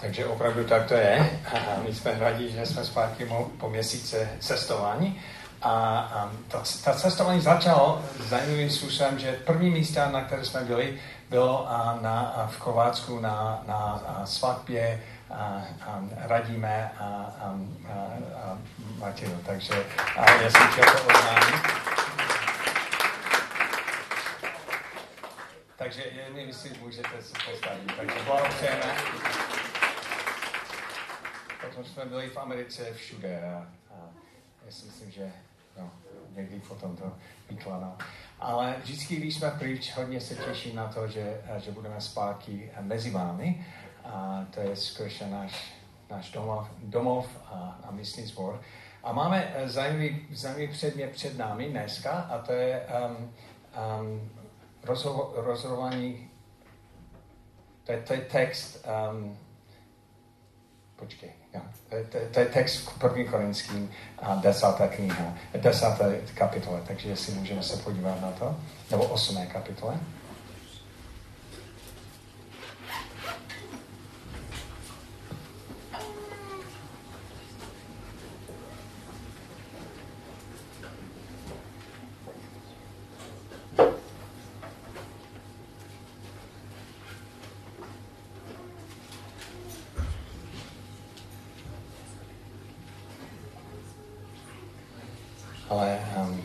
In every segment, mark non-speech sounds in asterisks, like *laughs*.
takže opravdu tak to je. A my jsme rádi, že jsme zpátky po měsíce cestování. A, a ta, ta cestování začalo zajímavým způsobem, že první místa, na které jsme byli, bylo a, na, a v Kovácku na, na a svatbě a, a radíme a, a, a, a Martinu. Takže a já jsem chtěl to oznámit. Takže nevím, jestli můžete se postavit. Takže blahopřejeme. Potom jsme byli v Americe všude a, a já si myslím, že no, někdy potom to vykládám. Ale vždycky, když jsme pryč, hodně se těším na to, že, že budeme zpátky mezi vámi. A to je skutečně náš, náš domov, domov a, a místní sbor. A máme eh, zajímavý, zajímavý předmět před námi dneska a to je um, um, rozhodování, to je, to je text, um, počkej, jo, to, to, to je text v první korinským a desátá kniha, desáté kapitole, takže jestli můžeme se podívat na to, nebo osmé kapitole. ale um,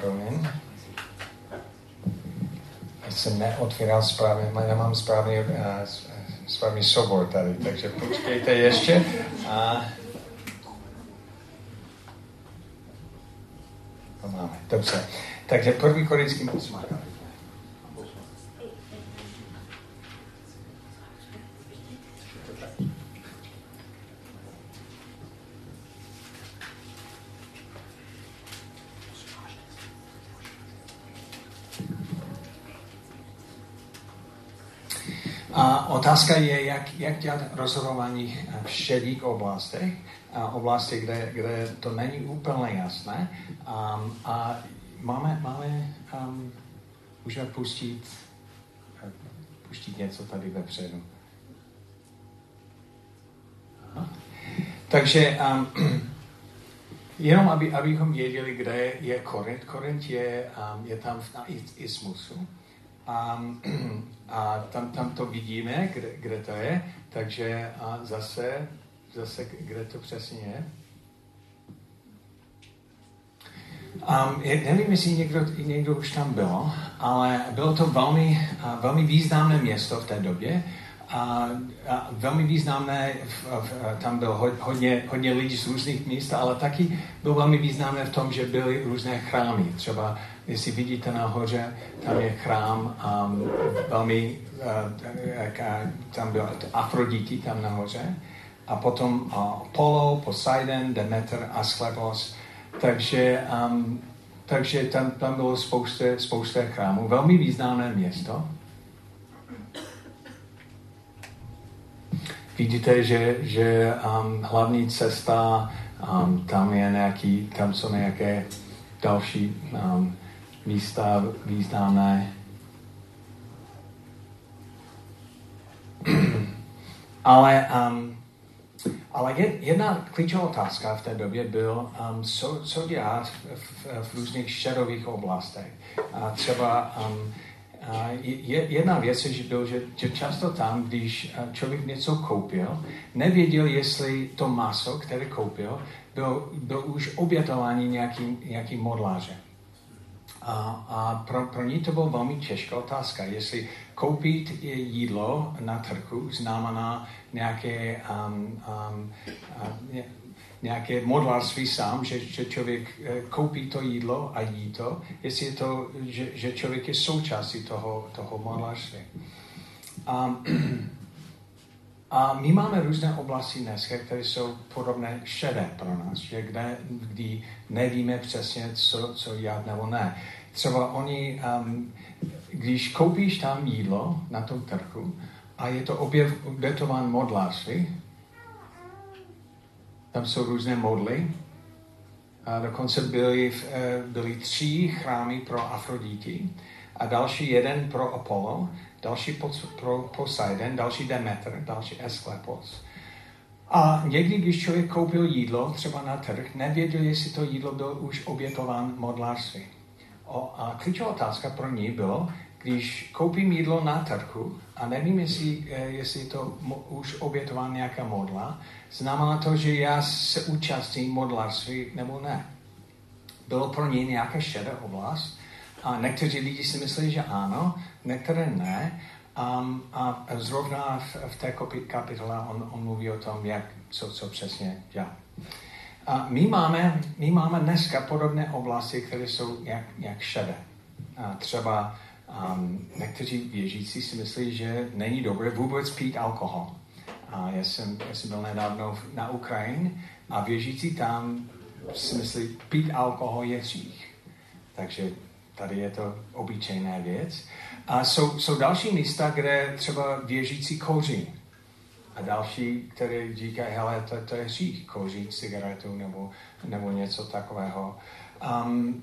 promiň. Já jsem neotvíral správně, nemám správný, uh, správný sobor tady, takže počkejte ještě. A... To máme, dobře. Takže první korinský 8. otázka je, dělat rozhodování v šedých oblastech, oblasti, kde, kde to není úplně jasné. Um, a máme, máme um, můžeme pustit, pustit něco tady vepředu. Aha. Takže um, *clears throat* jenom aby, abychom věděli, kde je Korint. Korint je, um, je tam v ismusu. A, *clears throat* a tam, tam to vidíme, kde, kde to je, takže a zase, zase, kde to přesně je. Um, nevím, jestli někdo, někdo už tam byl, ale bylo to velmi, uh, velmi významné město v té době. A, a velmi významné, v, v, tam bylo hodně, hodně lidí z různých míst, ale taky bylo velmi významné v tom, že byly různé chrámy. Třeba Jestli vidíte nahoře, tam je chrám um, velmi, uh, tam byl Afroditi tam nahoře, a potom Apollo, Poseidon, Demeter, Asklepos. Takže, um, takže tam, tam bylo spousta, spousta chrámů. Velmi významné město. Vidíte, že, že um, hlavní cesta, um, tam je nějaký, tam jsou nějaké další um, místa významné. *clears throat* ale, um, ale jedna klíčová otázka v té době byl, um, co, co dělat v, v, různých šedových oblastech. A třeba um, a je, jedna věc je, že byl, že, že často tam, když člověk něco koupil, nevěděl, jestli to maso, které koupil, byl, byl už obětování nějakým, nějakým modlářem. A, a pro, pro ní to byla velmi těžká otázka, jestli koupit jídlo na trhu znamená nějaké, um, um, uh, nějaké modlárství sám, že, že člověk uh, koupí to jídlo a jí to, jestli je to, že, že člověk je součástí toho, toho modlárství. Um, a my máme různé oblasti dneska, které jsou podobné šedé pro nás, že kde, kdy nevíme přesně, co, co dělat nebo ne. Třeba oni, um, když koupíš tam jídlo na tom trhu a je to obětován modlářství, tam jsou různé modly, a dokonce byly, eh, byly tři chrámy pro Afrodity a další jeden pro Apollo, další Poseidon, další Demeter, další Asklepos. A někdy, když člověk koupil jídlo, třeba na trh, nevěděl, jestli to jídlo bylo už obětovan modlářství. A klíčová otázka pro ní bylo, když koupím jídlo na trhu a nevím, jestli, eh, jestli to už obětovan nějaká modla, znamená to, že já se účastním modlarství nebo ne. Bylo pro ní nějaká šedá oblast a někteří lidi si myslí, že ano, některé ne. Um, a zrovna v, v té kapitole on, on mluví o tom, jak, co, co přesně dělá. A my máme, my máme dneska podobné oblasti, které jsou jak, jak šedé. A třeba um, někteří věřící si myslí, že není dobré vůbec pít alkohol. A já jsem, já jsem byl nedávno na Ukrajině a věřící tam si myslí, pít alkohol je hřích. Takže tady je to obyčejná věc. A jsou, jsou další místa, kde třeba věřící kouří. A další, které říkají, hele, to, to je hřích, kouřit cigaretu nebo, nebo něco takového. Um,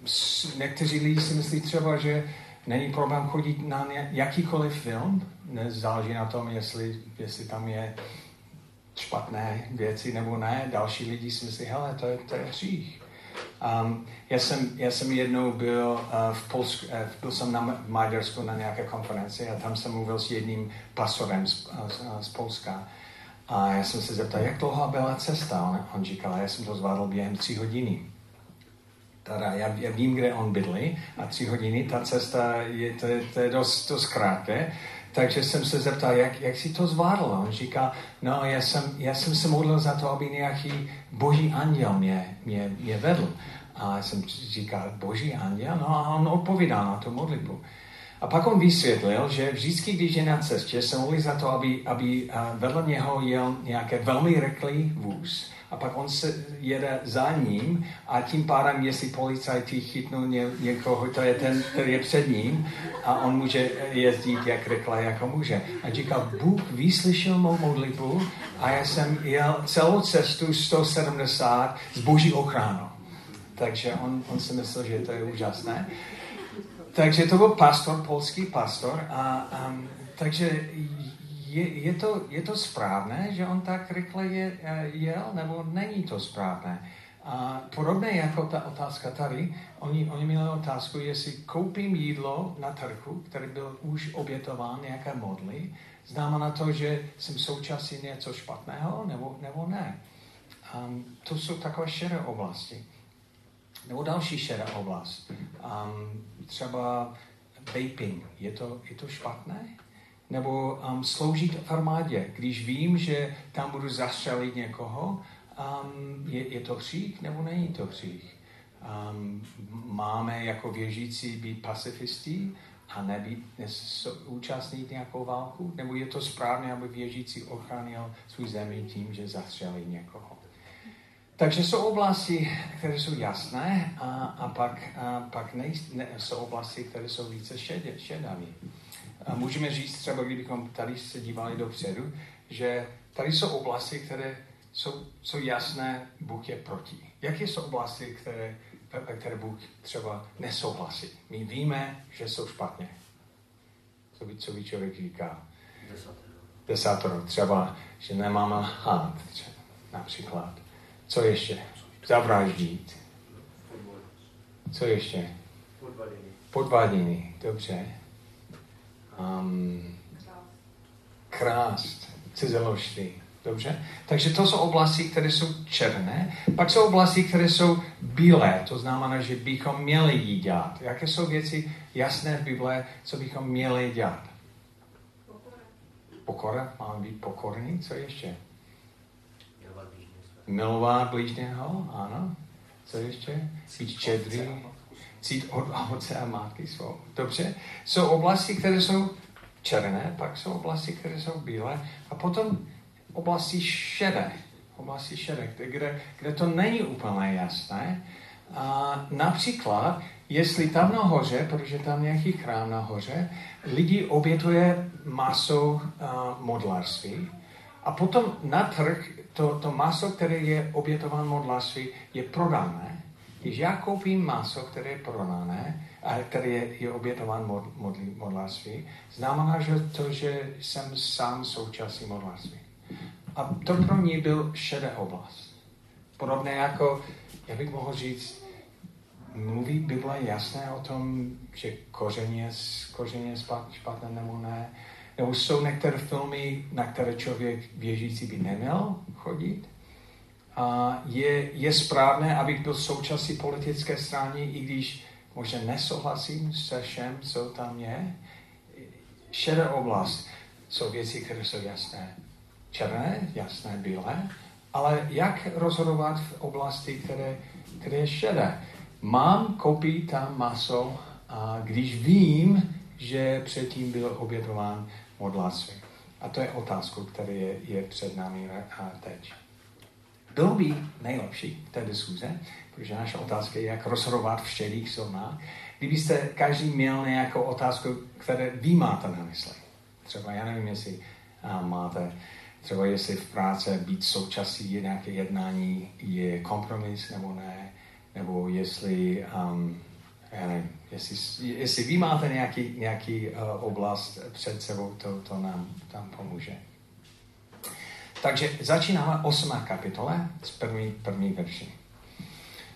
někteří lidi si myslí třeba, že není problém chodit na jakýkoliv film, nezáleží na tom, jestli, jestli tam je špatné věci nebo ne. Další lidi si myslí, hele, to je, to je hřích. Um, já, jsem, já jsem jednou byl uh, v Polsku, uh, byl jsem na Maďarsku na nějaké konferenci a tam jsem mluvil s jedním pastorem z, uh, z Polska. A já jsem se zeptal, jak dlouhá byla cesta. On, on říkal, já jsem to zvládl během tři hodiny. Teda já, já vím, kde on bydlí a tři hodiny, ta cesta je, to, je, to je dost, dost krátké. Takže jsem se zeptal, jak, jak si to zvládl. On říká, no já jsem, já jsem se modlil za to, aby nějaký boží anděl mě, mě, mě vedl. A já jsem říkal, boží anděl? No a on odpovídá na tu modlitbu. A pak on vysvětlil, že vždycky, když je na cestě, se modlí za to, aby, aby vedle něho jel nějaký velmi rychlý vůz a pak on se jede za ním a tím pádem, jestli policajti chytnou ně, někoho, to je ten, který je před ním a on může jezdit jak rychle, jako může. A říkal, Bůh vyslyšel mou modlitbu a já jsem jel celou cestu 170 s boží ochranou. Takže on, on si myslel, že to je úžasné. Takže to byl pastor, polský pastor a um, takže je, je, to, je to správné, že on tak rychle je, eh, jel, nebo není to správné? A podobně jako ta otázka tady, oni, oni měli otázku, jestli koupím jídlo na trhu, který byl už obětován nějaké modly, znamená to, že jsem součástí něco špatného, nebo, nebo ne. Um, to jsou takové šedé oblasti. Nebo další šedá oblast. Um, třeba vaping. Je to, je to špatné? nebo um, sloužit v armádě, když vím, že tam budu zastřelit někoho, um, je, je to hřích nebo není to hřích? Um, máme jako věřící být pacifistí a nebýt účastnit nějakou válku? Nebo je to správně, aby věřící ochránil svůj zemi tím, že zastřelí někoho? Takže jsou oblasti, které jsou jasné a, a pak, a pak nej, ne, jsou oblasti, které jsou více šedě, šedavé. A můžeme říct třeba, kdybychom tady se dívali dopředu, že tady jsou oblasti, které jsou, jsou jasné, Bůh je proti. Jaké jsou oblasti, které, které Bůh třeba nesouhlasí? My víme, že jsou špatně. Co by, co by člověk říká? Desatero. Desatero. Třeba, že nemáme hád, například. Co ještě? Zavraždít. Co ještě? Podvádění. Dobře um, krást, cizeložství. Dobře? Takže to jsou oblasti, které jsou černé. Pak jsou oblasti, které jsou bílé. To znamená, že bychom měli jí dělat. Jaké jsou věci jasné v Bible, co bychom měli dělat? Pokora. Pokora? Máme být pokorní? Co ještě? Milovat blížného? Ano. Co ještě? Být čedrý cít od ovoce a matky svou. Dobře? Jsou oblasti, které jsou černé, pak jsou oblasti, které jsou bílé a potom oblasti šedé. Oblasti šedé, kde, kde to není úplně jasné. A například, jestli tam nahoře, protože tam nějaký chrám nahoře, lidi obětuje maso a, modlarství a potom na trh to, to maso, které je obětováno modlarství, je prodané Když já koupím maso, které je pronané, a které je, je obětován mod, modlí, modlářství, znamená že to, že jsem sám součástí modlářství. A to pro ní byl šedé oblast. Podobné jako, já bych mohl říct, mluví Bible jasné o tom, že koření je, je špatné nebo ne. Nebo jsou některé filmy, na které člověk věřící by neměl chodit. A je, je správné, abych byl součástí politické strany, i když možná nesouhlasím se všem, co tam je. Šedá oblast jsou věci, které jsou jasné. Černé, jasné, bílé. Ale jak rozhodovat v oblasti, které, které je šedé? Mám koupit tam maso, a když vím, že předtím byl obětován modláctví. A to je otázka, která je, je před námi teď. Bylo by nejlepší v té diskuze, protože naše otázka je, jak rozhodovat v šedých zónách, kdybyste každý měl nějakou otázku, které vy máte na mysli. Třeba, já nevím, jestli a, máte, třeba jestli v práci být součástí nějaké jednání je kompromis nebo ne, nebo jestli, um, já nevím, jestli, jestli vy máte nějaký, nějaký uh, oblast před sebou, to, to nám tam pomůže. Takže začínáme 8. kapitole z první, první verši.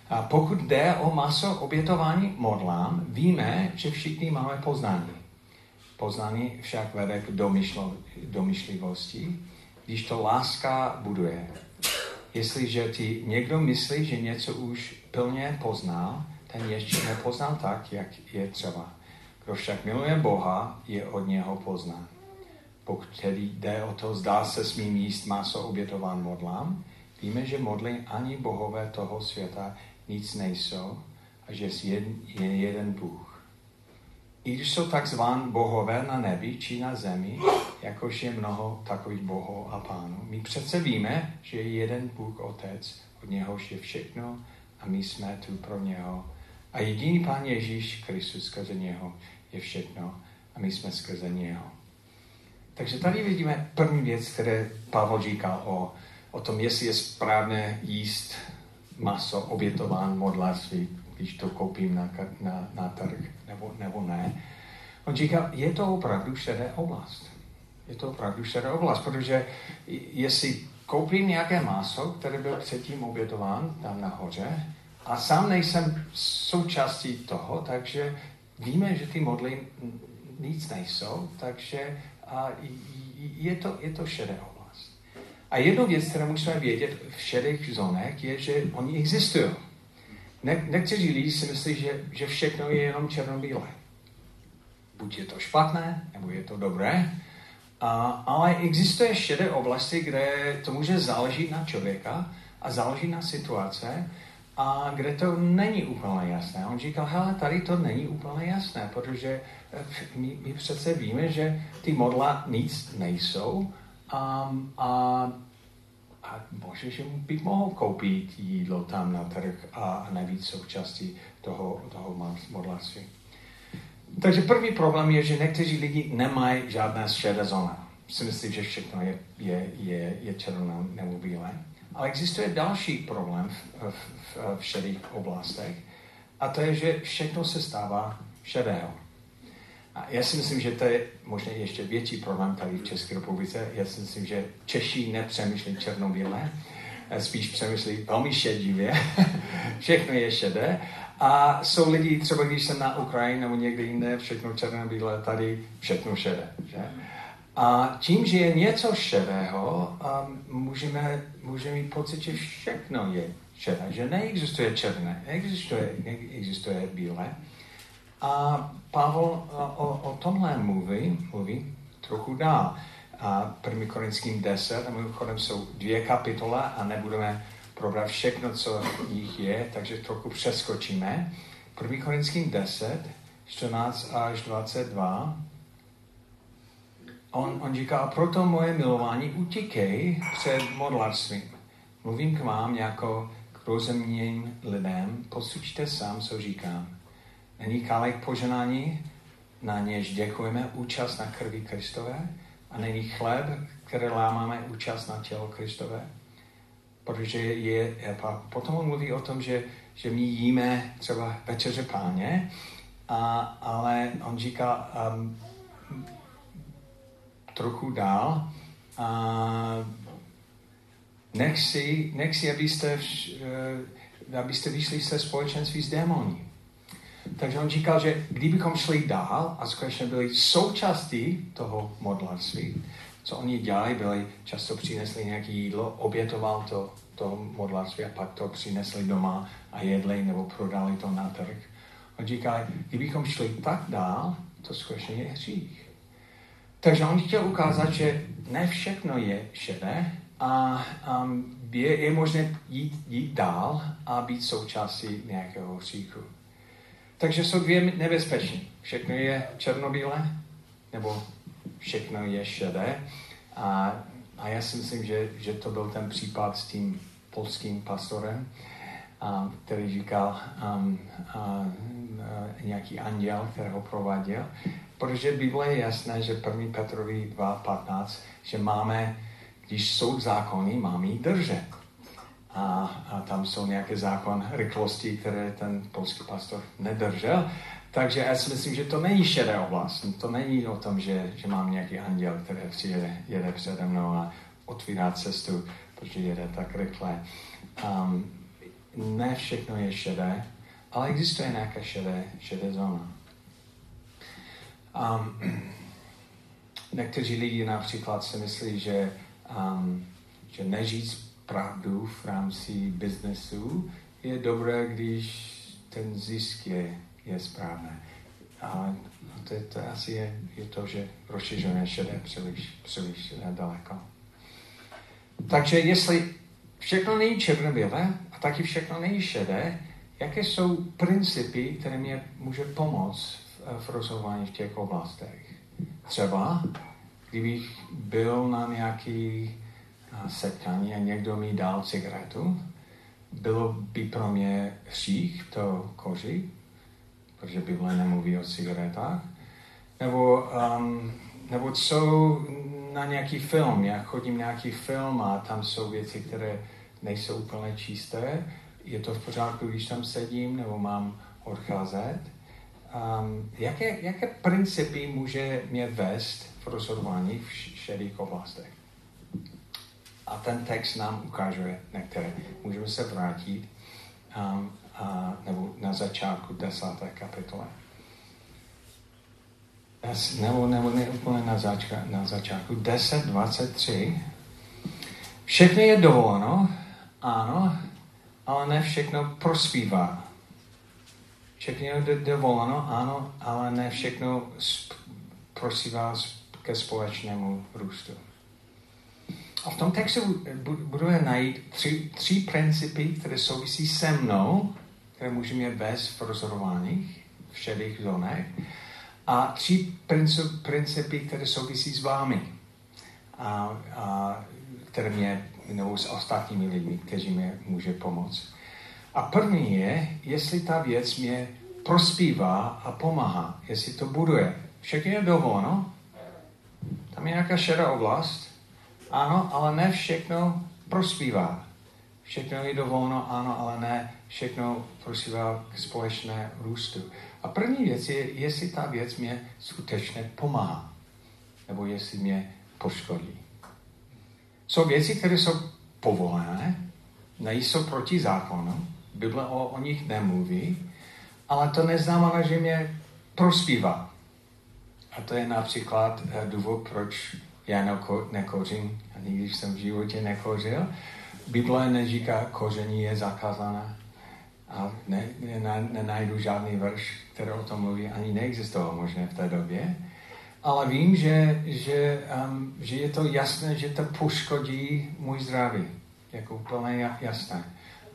A pokud jde o maso obětování modlám, víme, že všichni máme poznání. Poznání však vede k domyšlo, domyšlivosti, když to láska buduje. Jestliže ti někdo myslí, že něco už plně pozná, ten ještě nepoznal tak, jak je třeba. Kdo však miluje Boha, je od něho poznán. Pokud tedy jde o to, zdá se smím jíst maso obětován modlám, víme, že modly ani bohové toho světa nic nejsou a že je jeden Bůh. I když jsou takzván bohové na nebi či na zemi, jakož je mnoho takových bohů a pánů, my přece víme, že je jeden Bůh Otec, od něhož je všechno a my jsme tu pro něho. A jediný Pán Ježíš Kristus skrze něho je všechno a my jsme skrze něho. Takže tady vidíme první věc, které Pavel říkal o, o tom, jestli je správné jíst maso obětován modlářství, když to koupím na, na, na trh, nebo, nebo ne. On říkal, je to opravdu šedé oblast. Je to opravdu šedé oblast, protože jestli koupím nějaké maso, které bylo předtím obětován tam nahoře a sám nejsem součástí toho, takže víme, že ty modly nic nejsou, takže a je, to, je to šedé oblast. A jednu věc, kterou musíme vědět v šedých zónech, je, že oni existují. Ne, někteří lidi si myslí, že, že všechno je jenom černobílé. Buď je to špatné, nebo je to dobré, a, ale existuje šedé oblasti, kde to může záležet na člověka a záleží na situace a kde to není úplně jasné. On říkal, hele, tady to není úplně jasné, protože eh, my, my přece víme, že ty modla nic nejsou a, a, a možná, že bych mohl koupit jídlo tam na trh a nebýt součástí toho, toho modlařství. Takže první problém je, že někteří lidi nemají žádné šedé zóna. Si myslí, že všechno je, je, je, je černé nebo bílé. Ale existuje další problém v, v, v, šedých oblastech a to je, že všechno se stává šedého. A já si myslím, že to je možná ještě větší problém tady v České republice. Já si myslím, že Češi nepřemýšlí černobílé, spíš přemýšlí velmi šedivě. *laughs* všechno je šedé a jsou lidi, třeba když jsem na Ukrajině nebo někde jinde, všechno černé, bílé, tady všechno šedé. Že? A tím, že je něco šedého, můžeme, můžeme mít pocit, že všechno je šedé, že neexistuje černé, neexistuje, neexistuje bílé. A Pavel o, o tomhle mluví, mluví trochu dál. A 1. Korinským 10, a mimochodem jsou dvě kapitola a nebudeme probrat všechno, co jich je, takže trochu přeskočíme. 1. Korinským 10, 14 až 22. On, on říká, proto moje milování utíkej před modlarstvím. Mluvím k vám jako k rozumným lidem, posuďte sám, co říkám. Není kálek poženání, na něž děkujeme účast na krvi Kristové a není chléb, který lámáme účast na tělo Kristové protože je, potom on mluví o tom, že, že my jíme třeba večeře páně, a, ale on říká um, trochu dál, a nech si, nech si abyste, vš, uh, abyste vyšli se společenství s démony. Takže on říkal, že kdybychom šli dál a skutečně byli součástí toho modlarství, co oni dělali, byli, často přinesli nějaké jídlo, obětoval to, to modlarství a pak to přinesli doma a jedli nebo prodali to na trh. On říká, kdybychom šli tak dál, to skutečně je hřích. Takže on chtěl ukázat, že ne všechno je šedé a um, je, je možné jít, jít dál a být součástí nějakého hříchu. Takže jsou dvě nebezpečí. Všechno je černobílé, nebo všechno je šedé. A, a já si myslím, že, že to byl ten případ s tím polským pastorem, um, který říkal um, uh, uh, nějaký anděl, který ho prováděl. Protože Bible je jasné, že 1. Petrovi 2.15, že máme, když jsou zákony, máme jít držet. A, a tam jsou nějaké zákon rychlosti, které ten polský pastor nedržel. Takže já si myslím, že to není šedé oblast. To není o tom, že, že mám nějaký anděl, který přijede, jede přede mnou a otvírá cestu, protože jede tak rychle. Um, ne všechno je šedé, ale existuje nějaká šedé, šedé zóna. Um, *clears throat* někteří lidi například si myslí, že, um, že nežít pravdu v rámci biznesu je dobré, když ten zisk je, je správné. A to, to asi je, je to, že rozšiřujeme šedé příliš, příliš daleko. Takže jestli všechno není černobílé a taky všechno není šedé, jaké jsou principy, které mě může pomoct v, v rozhodování v těch oblastech? Třeba, kdybych byl na nějaký setkání a někdo mi dal cigaretu, bylo by pro mě hřích to koži, protože Bible nemluví o cigaretách, nebo, um, nebo co na nějaký film, já chodím na nějaký film a tam jsou věci, které nejsou úplně čisté, je to v pořádku, když tam sedím, nebo mám odcházet. Um, jaké, jaké principy může mě vést v rozhodování v šedých oblastech? A ten text nám ukáže některé. Můžeme se vrátit um, a, nebo na začátku desáté kapitole. Nebo, nebo ne úplně na, začka, na začátku. 10.23. Všechno je dovoleno, ano, ale ne všechno prospívá. Všechno je dovoleno, ano, ale ne všechno prospívá ke společnému růstu. A v tom textu budeme najít tři, tři principy, které souvisí se mnou, které můžeme vést v rozhodováních v šedých zónách, a tři princip, principy, které souvisí s vámi, a, a které mě, nebo s ostatními lidmi, kteří mě může pomoct. A první je, jestli ta věc mě prospívá a pomáhá, jestli to buduje. Všechno je dovoleno, tam je nějaká šedá oblast, ano, ale ne všechno prospívá. Všechno je dovolno, ano, ale ne všechno prospívá k společné růstu. A první věc je, jestli ta věc mě skutečně pomáhá, nebo jestli mě poškodí. Jsou věci, které jsou povolené, nejsou proti zákonu, Bible o, o nich nemluví, ale to neznamená, že mě prospívá. A to je například eh, důvod, proč já neko, nekouřím a nikdy jsem v životě nekouřil. Bible neříká, koření je zakázané. A ne, ne, nenajdu žádný verš, který o tom mluví, ani neexistoval možná v té době. Ale vím, že, že, um, že je to jasné, že to poškodí můj zdraví. Jako úplně jasné.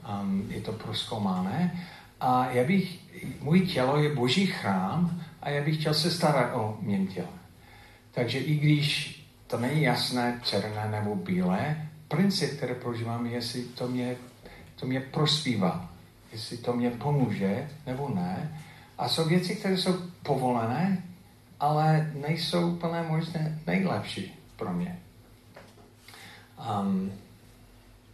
Um, je to proskoumané. A já bych, můj tělo je boží chrám a já bych chtěl se starat o mém těle. Takže i když to není jasné, černé nebo bílé. Princip, který prožívám, je, jestli to mě, to mě prospívá, jestli to mě pomůže nebo ne. A jsou věci, které jsou povolené, ale nejsou úplně možné nejlepší pro mě. Um,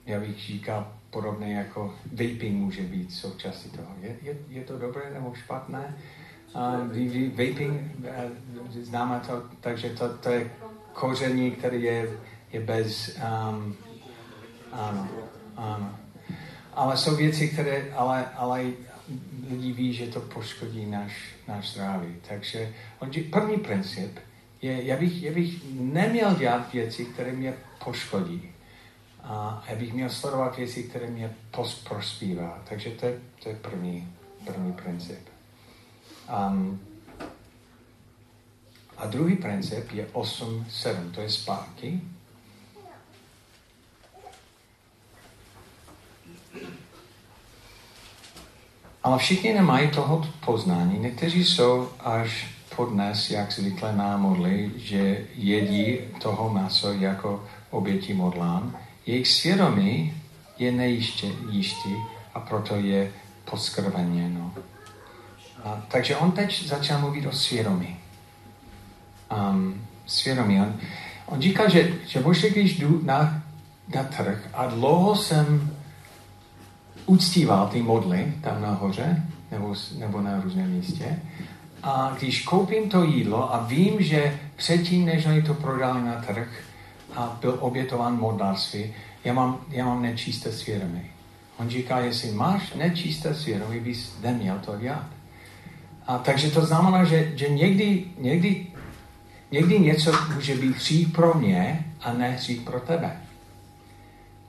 já bych říkal, podobné jako vaping může být součástí toho. Je, je, je to dobré nebo špatné? Vy, vaping, uh, známe to, takže to, to je koření, který je, je bez... Um, ano, ano. Ale jsou věci, které, ale, ale lidi ví, že to poškodí náš, náš zdraví. Takže první princip je, já bych, já bych neměl dělat věci, které mě poškodí. A já bych měl sledovat věci, které mě prospívá. Takže to je, to je první, první princip. Um, a druhý princip je 8-7, to je zpátky. Ale všichni nemají toho poznání. Někteří jsou až podnes, jak zvykle námodli, že jedí toho maso jako oběti modlán. Jejich svědomí je nejištý a proto je poskrveněno. A, takže on teď začal mluvit o svědomí. Um, svědomí. On, on říká, že, že možná když jdu na, na trh a dlouho jsem uctíval ty modly tam nahoře, nebo, nebo na různém místě, a když koupím to jídlo a vím, že předtím, než oni to prodali na trh a byl obětován modlárství, já mám, já mám nečisté svědomí. On říká, jestli máš nečisté svědomí, bys neměl to dělat. A takže to znamená, že, že někdy, někdy, někdy něco může být hřích pro mě a ne hřích pro tebe.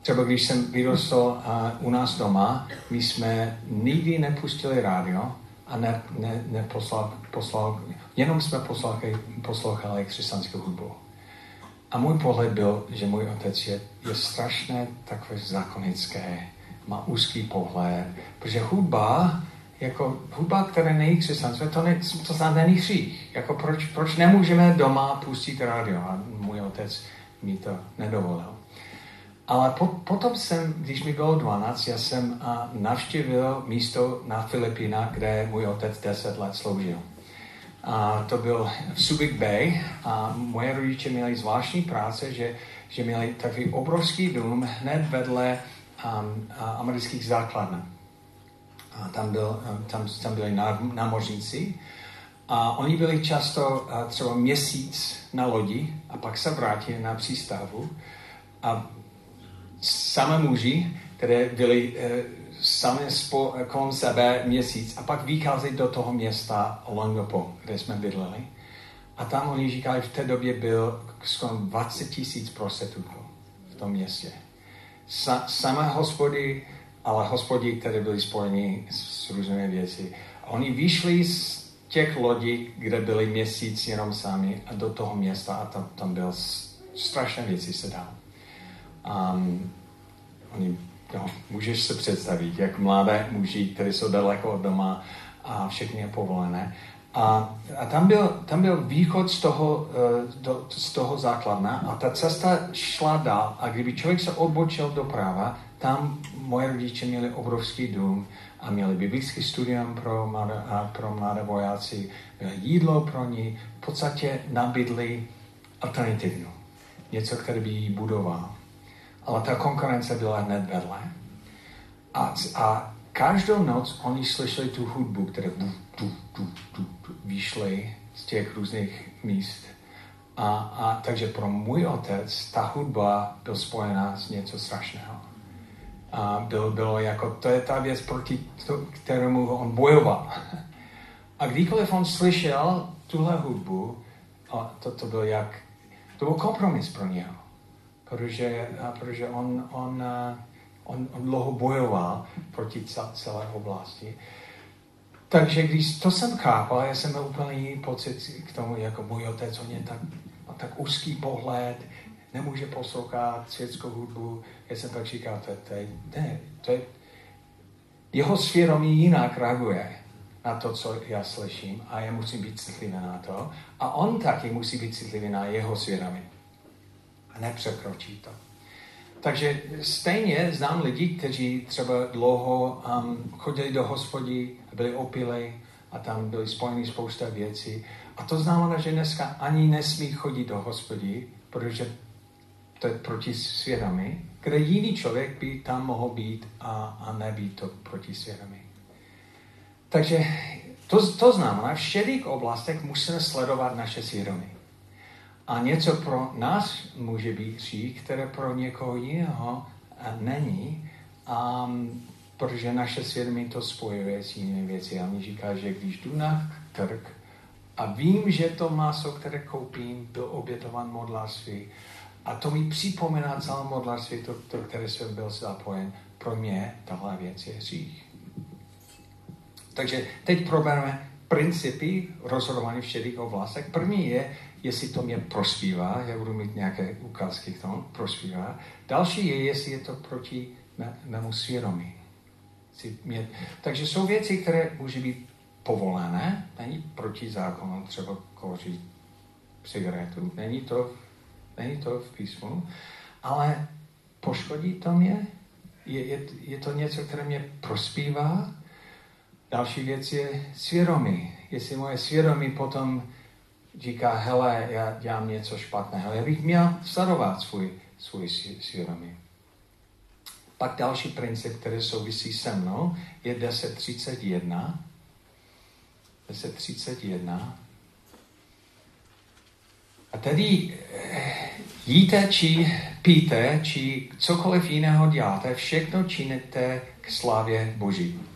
Třeba když jsem vyrostl uh, u nás doma, my jsme nikdy nepustili rádio a ne, ne, neposlal, poslal, jenom jsme poslouchali, poslouchali křesťanskou hudbu. A můj pohled byl, že můj otec je, je strašně takové zákonické, má úzký pohled, protože hudba, jako hudba, která není křesťanské, to, ne, to znamená není hřích. Jako proč, proč nemůžeme doma pustit rádio? A můj otec mi to nedovolil. Ale po, potom jsem, když mi bylo 12, já jsem a, navštívil místo na Filipínách, kde můj otec 10 let sloužil. A to byl v Subic Bay. A moje rodiče měli zvláštní práce, že, že měli takový obrovský dům hned vedle um, amerických základů. A tam, byl, um, tam, tam byli námořníci. A oni byli často třeba měsíc na lodi a pak se vrátili na přístavu. A samé muži, které byli e, sami kolem sebe měsíc a pak vycházeli do toho města Longopo, kde jsme bydleli. A tam oni říkali, v té době byl skoro 20 tisíc prostitutů v tom městě. Sa, samé hospody, ale hospody, které byly spojeny s, s různými věci. A oni vyšli z těch lodí, kde byli měsíc jenom sami a do toho města a tam, tam byl strašné věci se dál. Um, oni, no, můžeš se představit, jak mladé muži, kteří jsou daleko od doma a všechny je povolené. A, a tam, byl, tam byl východ z toho, uh, do, z toho základna a ta cesta šla dál. A kdyby člověk se odbočil doprava, tam moje rodiče měli obrovský dům a měli biblický studium pro mladé, a pro mladé vojáci, bylo jídlo pro ní, v podstatě nabídli alternativu. Něco, které by jí budoval ale ta konkurence byla hned vedle. A, a každou noc oni slyšeli tu hudbu, které tu, tu, tu, tu, vyšly z těch různých míst. A, a takže pro můj otec ta hudba byl spojená s něco strašného. A bylo, bylo jako, to je ta věc, proti kterému on bojoval. A kdykoliv on slyšel tuhle hudbu, a to, to byl jak, to byl kompromis pro něho protože, protože on, on, on, on dlouho bojoval proti celé oblasti. Takže když to jsem chápal, já jsem měl úplně jiný pocit k tomu, jako můj otec, on je tak, on tak úzký pohled, nemůže poslouchat světskou hudbu. Já jsem tak říkal, to, to, je, ne, to je, jeho svědomí jinak reaguje na to, co já slyším a já musím být citlivý na to. A on taky musí být citlivý na jeho svědomí a nepřekročí to. Takže stejně znám lidi, kteří třeba dlouho um, chodili do hospodí, byli opilí a tam byly spojeny spousta věcí. A to znamená, že dneska ani nesmí chodit do hospodí, protože to je proti svědomí, kde jiný člověk by tam mohl být a, a nebýt to proti svědomí. Takže to, to znamená, v všech oblastech musíme sledovat naše svědomí. A něco pro nás může být hřích, které pro někoho jiného není, um, protože naše svědomí to spojuje s jinými věci. A mi říká, že když jdu na trh a vím, že to maso, které koupím, byl obětovan modlárství, a to mi připomíná celé modlárství, to, to, které jsem byl zapojen, pro mě tahle věc je hřích. Takže teď probereme principy rozhodování v všech oblastech. První je, jestli to mě prospívá, já budu mít nějaké ukázky k tomu, prospívá. Další je, jestli je to proti mé, mému svědomí. Mě, takže jsou věci, které může být povolené, není proti zákonu, třeba kouřit cigaretu, není to, není to v písmu, ale poškodí to mě, je, je, je to něco, které mě prospívá. Další věc je svědomí. Jestli moje svědomí potom říká, hele, já dělám něco špatného. Já bych měl sledovat svůj, svůj svědomí. Pak další princip, který souvisí se mnou, je 1031. 1031. A tedy eh, jíte, či píte, či cokoliv jiného děláte, všechno činíte k slávě Boží.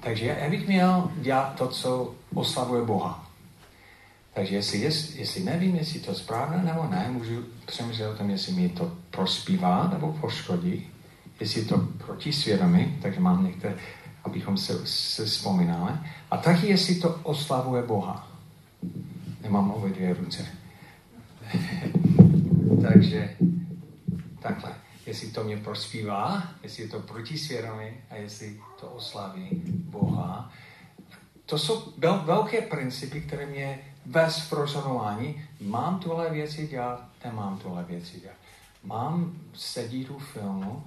Takže já bych měl dělat to, co oslavuje Boha. Takže jestli, jestli nevím, jestli to správné nebo ne, můžu přemýšlet o tom, jestli mi to prospívá nebo poškodí, jestli je to proti svědomí, takže mám některé, abychom se, se vzpomínali. A taky, jestli to oslavuje Boha. Nemám obě dvě ruce. *laughs* takže takhle. Jestli to mě prospívá, jestli je to proti svědomí a jestli to oslaví Boha. To jsou velké principy, které mě bez rozhodování, mám tuhle věci dělat, nemám tuhle věci dělat. Mám sedít u filmu,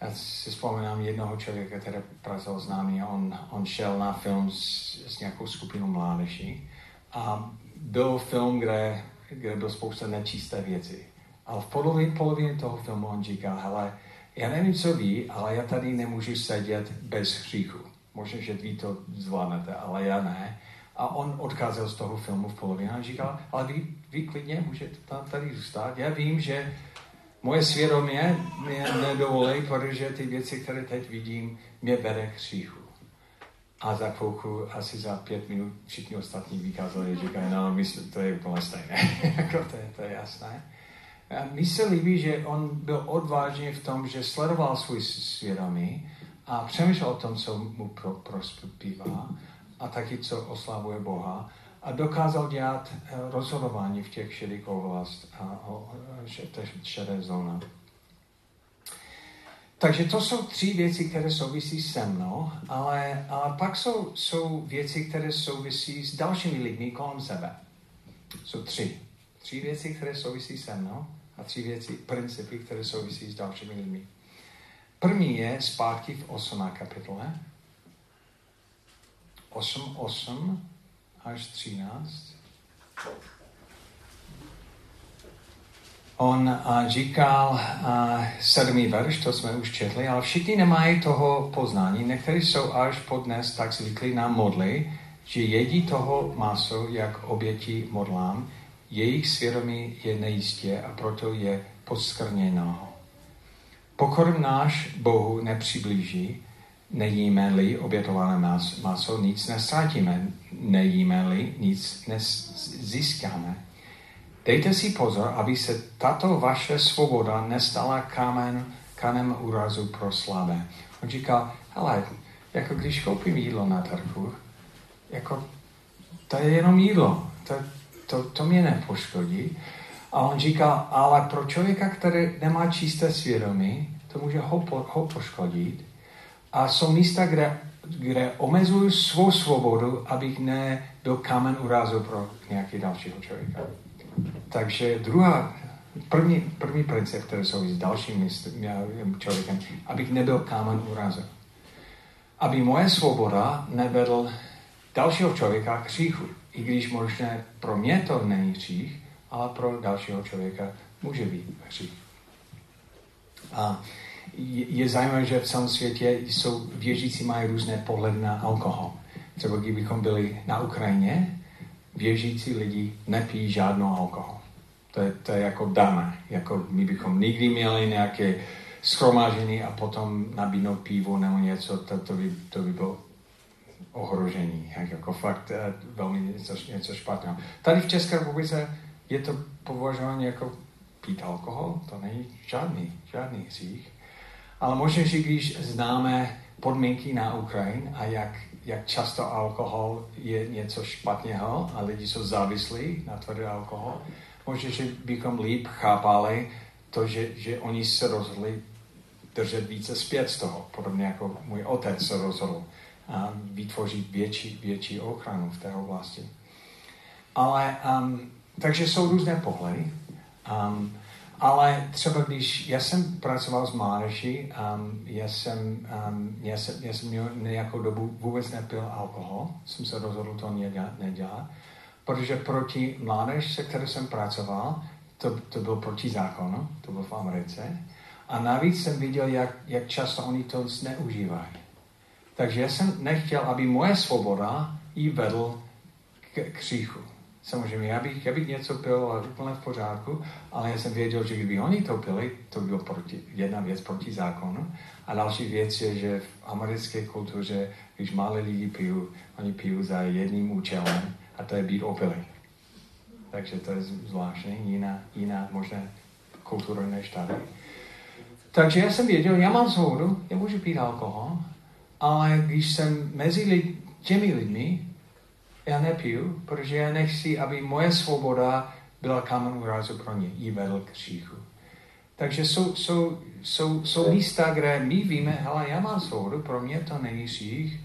já si vzpomínám jednoho člověka, který pracoval s námi, on, on šel na film s, s nějakou skupinou mládeží a byl film, kde, kde byl spousta nečisté věci. Ale v polovině, polovině toho filmu on říkal, hele, já nevím, co ví, ale já tady nemůžu sedět bez hříchu. Možná, že vy to zvládnete, ale já ne. A on odcházel z toho filmu v polovině a říkal, ale vy, vy klidně můžete tam tady zůstat. Já vím, že moje svědomí mě nedovolí, protože ty věci, které teď vidím, mě vede k hříchu. A za chvilku, asi za pět minut, všichni ostatní vykázali, říkají, no, myslím, to je úplně stejné. *laughs* jako to, je, to je jasné. Mně se líbí, že on byl odvážný v tom, že sledoval svůj svědomí a přemýšlel o tom, co mu pro, prospívá a taky, co oslavuje Boha a dokázal dělat eh, rozhodování v těch šedých oblast a šedé zóna. Takže to jsou tři věci, které souvisí se mnou, ale, ale pak jsou, jsou věci, které souvisí s dalšími lidmi kolem sebe. Jsou tři. Tři věci, které souvisí se mnou a tři věci, principy, které souvisí s dalšími lidmi. První je zpátky v 8. kapitole, 8, 8 až 13. On uh, říkal uh, sedmý verš, to jsme už četli, ale všichni nemají toho poznání. Někteří jsou až po dnes tak zvyklí na modly, že jedí toho maso, jak oběti modlám, jejich svědomí je nejistě a proto je podskrněno. Pokorm náš Bohu nepřiblíží, nejíme-li obětované maso, nic nestratíme. Nejíme-li, nic nezískáme. Dejte si pozor, aby se tato vaše svoboda nestala kamen, kanem úrazu pro slabé. On říkal, hele, jako když koupím jídlo na trhu, jako to je jenom jídlo, to, to, to mě nepoškodí. A on říká, ale pro člověka, který nemá čisté svědomí, to může ho, po, ho poškodit. A jsou místa, kde, kde omezuju svou svobodu, abych nebyl kamen urázu pro nějaký dalšího člověka. Takže druhá, první, první princip, který souvisí s dalším člověkem, abych nebyl kámen urázu. Aby moje svoboda nevedl dalšího člověka k hříchu. I když možná pro mě to není hřích, ale pro dalšího člověka může být hřích. A je zajímavé, že v celém světě jsou věřící mají různé pohledy na alkohol. Třeba kdybychom byli na Ukrajině, věřící lidi nepijí žádnou alkohol. To je, to je jako dané. Jako my bychom nikdy měli nějaké schromážení a potom nabídnout pivo nebo něco, to, to, by, to by bylo ohrožení. Jak, jako fakt eh, velmi něco, něco špatného. Tady v České republice je to považováno jako pít alkohol, to není žádný, žádný hřích. Ale možná, že když známe podmínky na Ukrajině a jak, jak často alkohol je něco špatného a lidi jsou závislí na tvrdý alkohol, možná, že bychom líp chápali to, že, že oni se rozhodli držet více zpět z toho, podobně jako můj otec se rozhodl vytvořit větší, větší ochranu v té oblasti. Ale, um, takže jsou různé pohledy. Um, ale třeba když já jsem pracoval s mládeží, um, já, jsem, um, já, jsem, já jsem měl nějakou dobu vůbec nepil alkohol, jsem se rozhodl to nedělat, nedělat protože proti mládež, se kterou jsem pracoval, to, to bylo proti zákonu, to bylo v Americe. A navíc jsem viděl, jak, jak často oni to zneužívají. Takže já jsem nechtěl, aby moje svoboda jí vedl k, k kříchu. Samozřejmě, já bych, já bych něco pil a úplně v pořádku, ale já jsem věděl, že kdyby oni to pili, to bylo proti, jedna věc proti zákonu. A další věc je, že v americké kultuře, když malé lidi pijou, oni pijou za jedním účelem a to je být opilý. Takže to je zvláštní, jiná, jiná možná kultura než tady. Takže já jsem věděl, já mám svobodu, já můžu pít alkohol, ale když jsem mezi lid, těmi lidmi, já nepiju, protože já nechci, aby moje svoboda byla kámen úrazu pro ně, jí vedl k říchu. Takže jsou, jsou, jsou, jsou místa, kde my víme, hele, já mám svobodu, pro mě to není řích.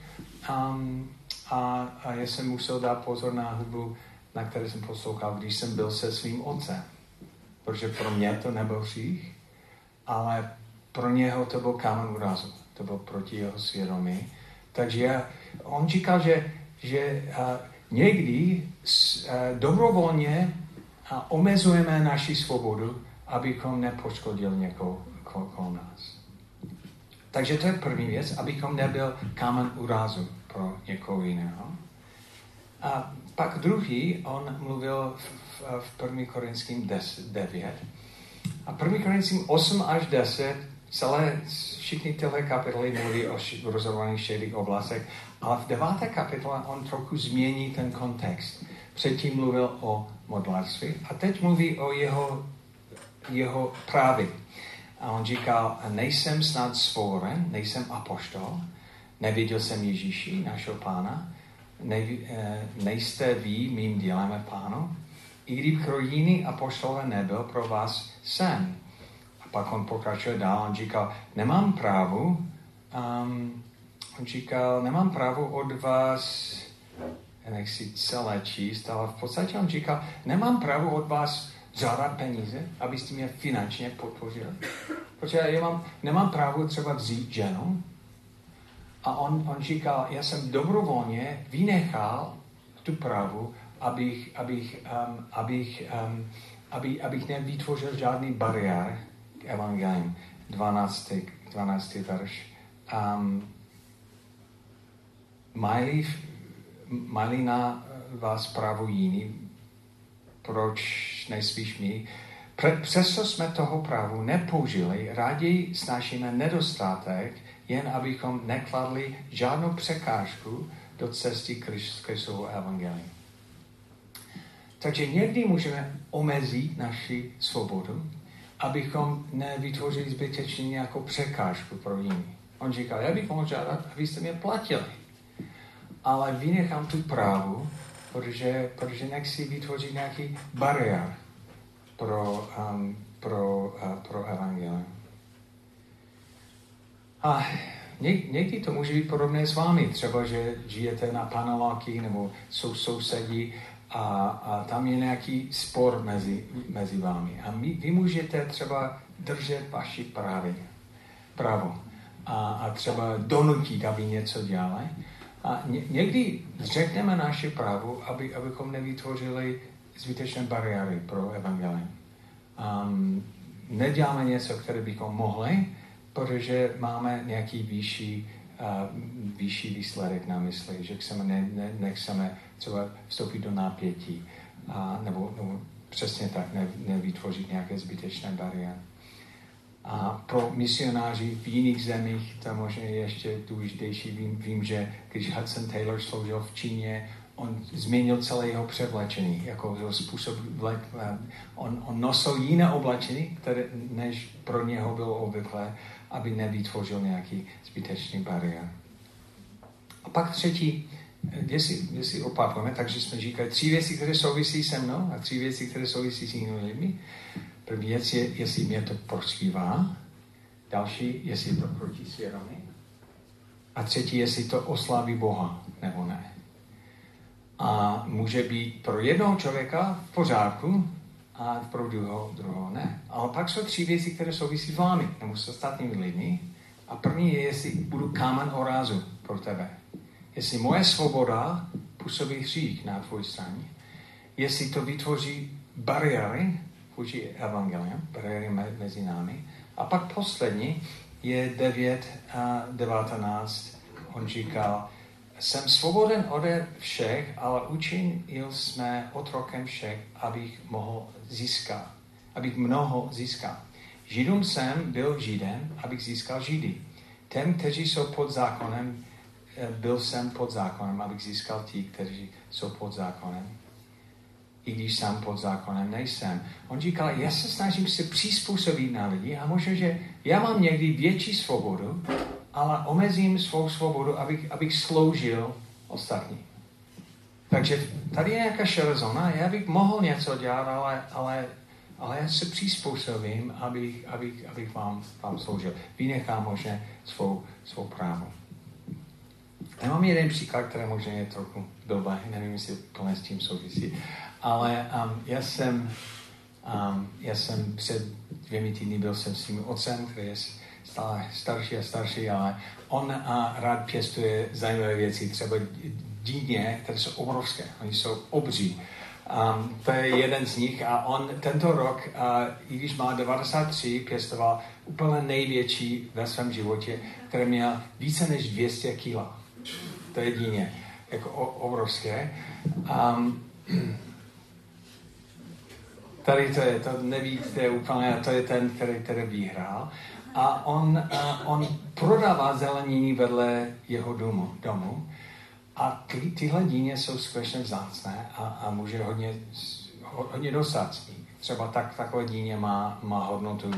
Um, a, a já jsem musel dát pozor na hudbu, na které jsem poslouchal, když jsem byl se svým otcem. Protože pro mě to nebyl řích, ale pro něho to byl kámen úrazu. To byl proti jeho svědomí. Takže já, on říkal, že, že uh, někdy uh, dobrovolně uh, omezujeme naši svobodu, abychom nepoškodili někoho kolem nás. Takže to je první věc, abychom nebyl kámen úrazu pro někoho jiného. A pak druhý, on mluvil v, v, v 1. Korinským 9. A 1. Korinským 8 až 10 celé, všichni tyhle kapitoly mluví o rozhodovaných šedých oblastech, ale v deváté kapitole on trochu změní ten kontext. Předtím mluvil o modlárství a teď mluví o jeho, jeho právě. A on říkal, nejsem snad svoren, nejsem apoštol, neviděl jsem Ježíši, našeho pána, ne, eh, nejste vy mým dělem pánu, i kdyby pro jiný apoštole nebyl, pro vás jsem pak on pokračuje dál, on říkal, nemám právu, um, on říkal, nemám právu od vás, já nechci celé číst, ale v podstatě on říkal, nemám právu od vás žádat peníze, abyste mě finančně podpořili. Protože já mám, nemám právo třeba vzít ženu. A on, on říkal, já jsem dobrovolně vynechal tu právu, abych, abych, um, abych, um, aby, abych nevytvořil žádný bariér Evangelium, 12. 12. verš. Um, mají, mají na vás právo jiný, proč nejspíš my? Přesto jsme toho právu nepoužili, raději snažíme nedostatek, jen abychom nekladli žádnou překážku do cesty Kristovu evangelium. Takže někdy můžeme omezit naši svobodu, abychom nevytvořili zbytečně nějakou překážku pro jiný. On říkal, já bych mohl žádat, abyste mě platili. Ale vynechám tu právu, protože, protože nechci vytvořit nějaký bariér pro, um, pro, uh, pro evangelium. A někdy to může být podobné s vámi. Třeba, že žijete na paneláky nebo jsou sousedí a, a tam je nějaký spor mezi, mezi vámi. A my, vy můžete třeba držet vaši právě, právo a, a třeba donutit, aby něco dělali. A ně, někdy řekneme naše právo, aby, abychom nevytvořili zbytečné bariéry pro evangelium. um, neděláme něco, které bychom mohli, protože máme nějaký vyšší, uh, vyšší výsledek na mysli, že chceme, ne, ne, nechceme třeba vstoupit do napětí, uh, nebo, nebo přesně tak ne, nevytvořit nějaké zbytečné bariéry. A pro misionáři v jiných zemích to možná ještě důležitější. Vím, vím, že když Hudson Taylor sloužil v Číně, on změnil celé jeho převlečení, jako jeho způsob vlek. On, on nosil jiné oblečení, které než pro něho bylo obvyklé, aby nevytvořil nějaký zbytečný bariér. A pak třetí, jestli, jestli opakujeme, takže jsme říkali tři věci, které souvisí se mnou a tři věci, které souvisí s jinými lidmi. První věc je, jestli mě to prospívá. Další, jestli je to proti svědomí. A třetí, jestli to oslaví Boha, nebo ne. A může být pro jednoho člověka v pořádku a pro druhého, druhého ne. Ale pak jsou tři věci, které souvisí s vámi, nebo s ostatními lidmi. A první je, jestli budu kámen orázu pro tebe. Jestli moje svoboda působí hřích na tvůj straně. Jestli to vytvoří bariéry vůči evangelium, bariéry mezi námi. A pak poslední je 9 a 19. On říkal, jsem svoboden ode všech, ale učinil jsme otrokem všech, abych mohl získat, abych mnoho získal. Židům jsem byl Židem, abych získal Židy. Těm, kteří jsou pod zákonem, byl jsem pod zákonem, abych získal ti, kteří jsou pod zákonem. I když sám pod zákonem nejsem. On říkal, já se snažím se přizpůsobit na lidi a možná, že já mám někdy větší svobodu, ale omezím svou svobodu, abych, abych sloužil ostatním. Takže tady je nějaká šedá zóna, já bych mohl něco dělat, ale, ale, ale já se přizpůsobím, abych, abych, abych vám, vám sloužil. Vynechám možná svou, svou právu. Já mám jeden příklad, který možná je trochu blbý, nevím, jestli plně s tím souvisí, ale um, já jsem um, já jsem před dvěmi týdny byl jsem s tím otcem, který je stále starší a starší, ale on a rád pěstuje zajímavé věci, třeba dýně, které jsou obrovské, oni jsou obří. Um, to je jeden z nich a on tento rok, uh, i když má 93, pěstoval úplně největší ve svém životě, které měl více než 200 kg. To je dýně, jako obrovské. Um, *clears throat* tady to je, to nevíte úplně, to je ten, který, který vyhrál a on, on prodává zeleniny vedle jeho domu. domu. A ty, tyhle díně jsou skutečně vzácné a, a může hodně, hodně dostat. Třeba tak, takové díně má, má hodnotu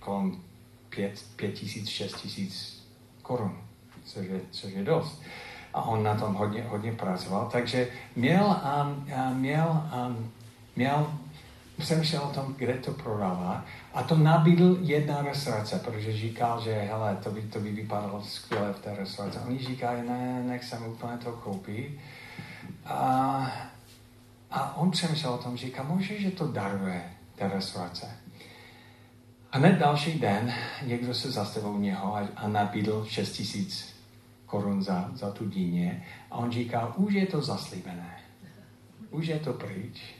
kolem 5, 5 tisíc, 6 tisíc korun, což je, což je dost. A on na tom hodně, hodně pracoval. Takže měl, um, měl, um, měl přemýšlel o tom, kde to prodává a to nabídl jedna restaurace, protože říkal, že hele, to by, to by vypadalo skvěle v té restauraci. Oni říkají, ne, nechcem úplně to koupit. A, a on přemýšlel o tom, říká, možná, že to daruje té restaurace. A hned další den někdo se zastavil u něho a, a nabídl 6 tisíc korun za, za tu díně. A on říká, už je to zaslíbené. Už je to pryč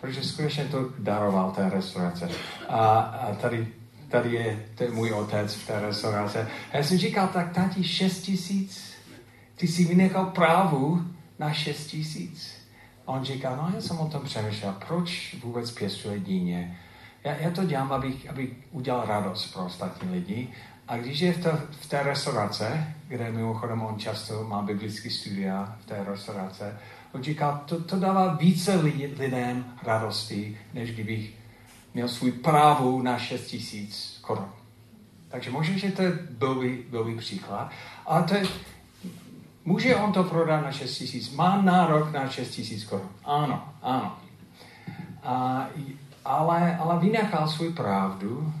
protože skutečně to daroval té restaurace. A, a tady, tady je, to je můj otec v té restaurace. A já jsem říkal, tak tati, šest tisíc, ty jsi vynechal právu na šest tisíc. A on říká, no já jsem o tom přemýšlel, proč vůbec pěstuje díně. Já, já to dělám, abych, abych udělal radost pro ostatní lidi. A když je v té, v té restaurace, kde mimochodem on často má biblické studia v té restaurace, On říká, to, to dává více lidem radosti, než kdybych měl svůj právu na 6 tisíc korun. Takže možná, že to je blbý, blbý příklad, ale to je, může on to prodat na 6 tisíc, má nárok na 6 tisíc korun. Ano, ano. A, ale, ale vynechal svůj pravdu,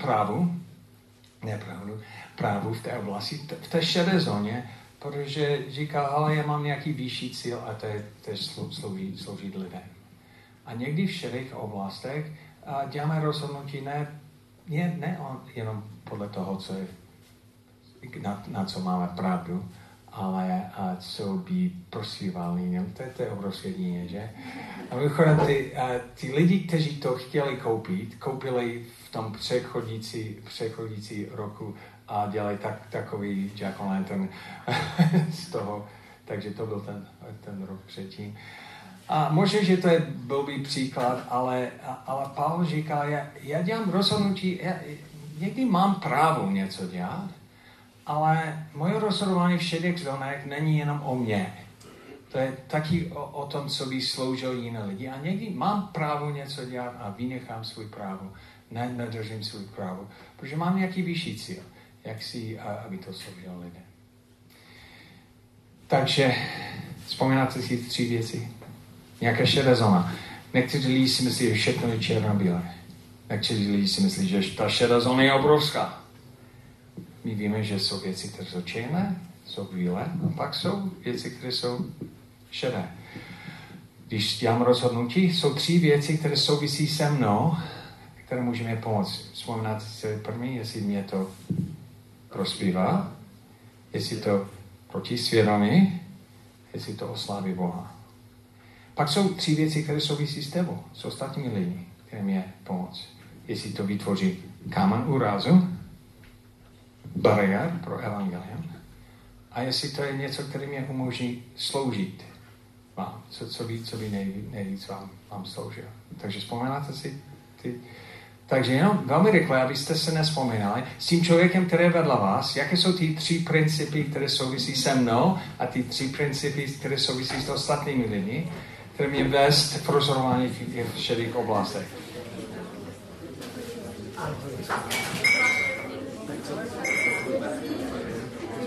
právu, ne pravdu, právu v té oblasti, v té šedé zóně, protože říká, ale já mám nějaký vyšší cíl a to je, sloužit, sloužit lidem. A někdy v všech oblastech a děláme rozhodnutí ne, ne, ne jenom podle toho, co je, na, na co máme pravdu, ale a co by prosívali. To je, to je obrovské díně, že? A mimochodem, ty, a, ty lidi, kteří to chtěli koupit, koupili v tom přechodící, přechodící roku a dělají tak, takový Jack Lantern *laughs* z toho. Takže to byl ten, ten rok předtím. A možná, že to je blbý příklad, ale, ale Pavel říká, já, já dělám rozhodnutí, já, někdy mám právo něco dělat, ale moje rozhodování v šedých zónách není jenom o mě. To je taky o, o tom, co by sloužil jiné lidi. A někdy mám právo něco dělat a vynechám svůj právo. Ne, nedržím svůj právo, protože mám nějaký vyšší cíl, jak si, aby to sloužilo lidem. Takže vzpomínáte si tři věci. Nějaká šedá zóna. Někteří lidi si myslí, že všechno je černobílé. Někteří lidi si myslí, že ta šedá zóna je obrovská. My víme, že jsou věci, které jsou černé, jsou bílé, a pak jsou věci, které jsou šedé. Když dělám rozhodnutí, jsou tři věci, které souvisí se mnou, které můžeme pomoct. Vzpomínat si první, jestli mě to prospívá, jestli to proti svědomí, jestli to osláví Boha. Pak jsou tři věci, které souvisí s tebou, s ostatními lidmi, které mě pomoct. Jestli to vytvoří kámen úrazu, bariér pro evangelium, a jestli to je něco, které mě umožní sloužit vám, co, co by, co by nejvíc, nejvíc vám, vám sloužil. Takže vzpomínáte si ty takže jenom velmi rychle, abyste se nespomínali, s tím člověkem, který je vedle vás, jaké jsou ty tři principy, které souvisí se mnou a ty tři principy, které souvisí s ostatními lidmi, které mě vést v rozhodování v, šedých oblastech.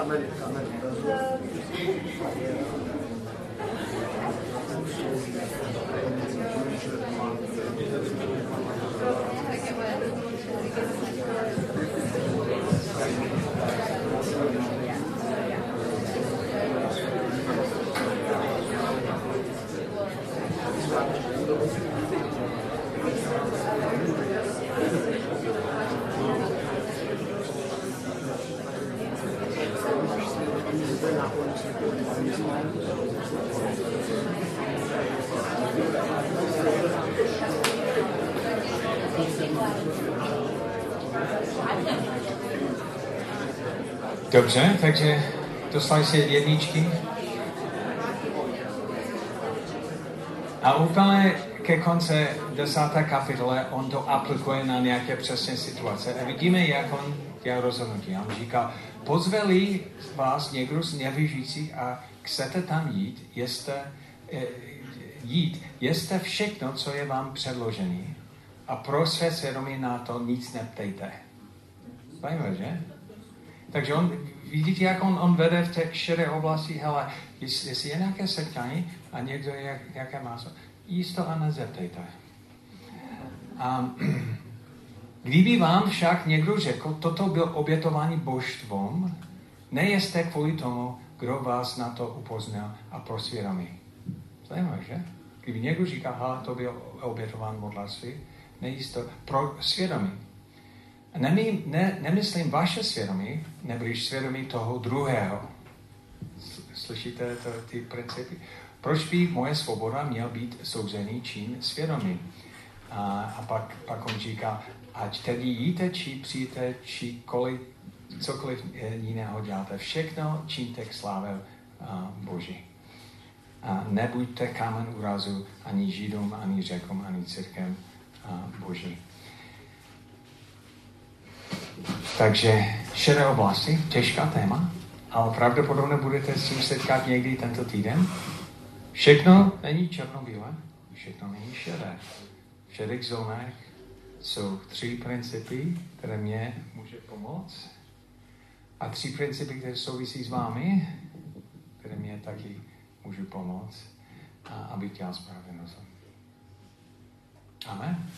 Zvládne to. Dobře, takže dostali si jedničky. A úplně ke konci desáté kapitole on to aplikuje na nějaké přesné situace. A vidíme, jak on dělá rozhodnutí. On říká, pozveli vás někdo z nevěřících a chcete tam jít, jste, eh, jít, jste všechno, co je vám předložený a pro své svědomí na to nic neptejte. Zajímavé, že? Takže on, vidíte, jak on, on vede v té šedé oblasti, hele, jestli, jestli je nějaké setkání a někdo je jak, jaké maso, jíst to a nezeptejte. Um, *clears throat* kdyby vám však někdo řekl, toto byl obětování božstvom, nejeste kvůli tomu, kdo vás na to upoznal a prosvědomí. Zajímavé, že? Kdyby někdo říká, hele, to byl obětován modlaství, nejíst to pro svědomí. Nemí, ne, nemyslím vaše svědomí, nebrýž svědomí toho druhého. Slyšíte to, ty principy? Proč by moje svoboda měl být souzený čím svědomí? A, a pak, pak on říká, ať tedy jíte, či přijete, či koli, cokoliv jiného děláte. Všechno čiňte k slávě Boží. A nebuďte kámen úrazu ani Židům, ani Řekům, ani církem Boží. Takže šedé oblasti, těžká téma, ale pravděpodobně budete s tím setkat někdy tento týden. Všechno není černobílé, všechno není šedé. V šedých zónách jsou tři principy, které mě může pomoct. A tři principy, které souvisí s vámi, které mě taky můžu pomoct, a abych dělal správný rozum. Amen.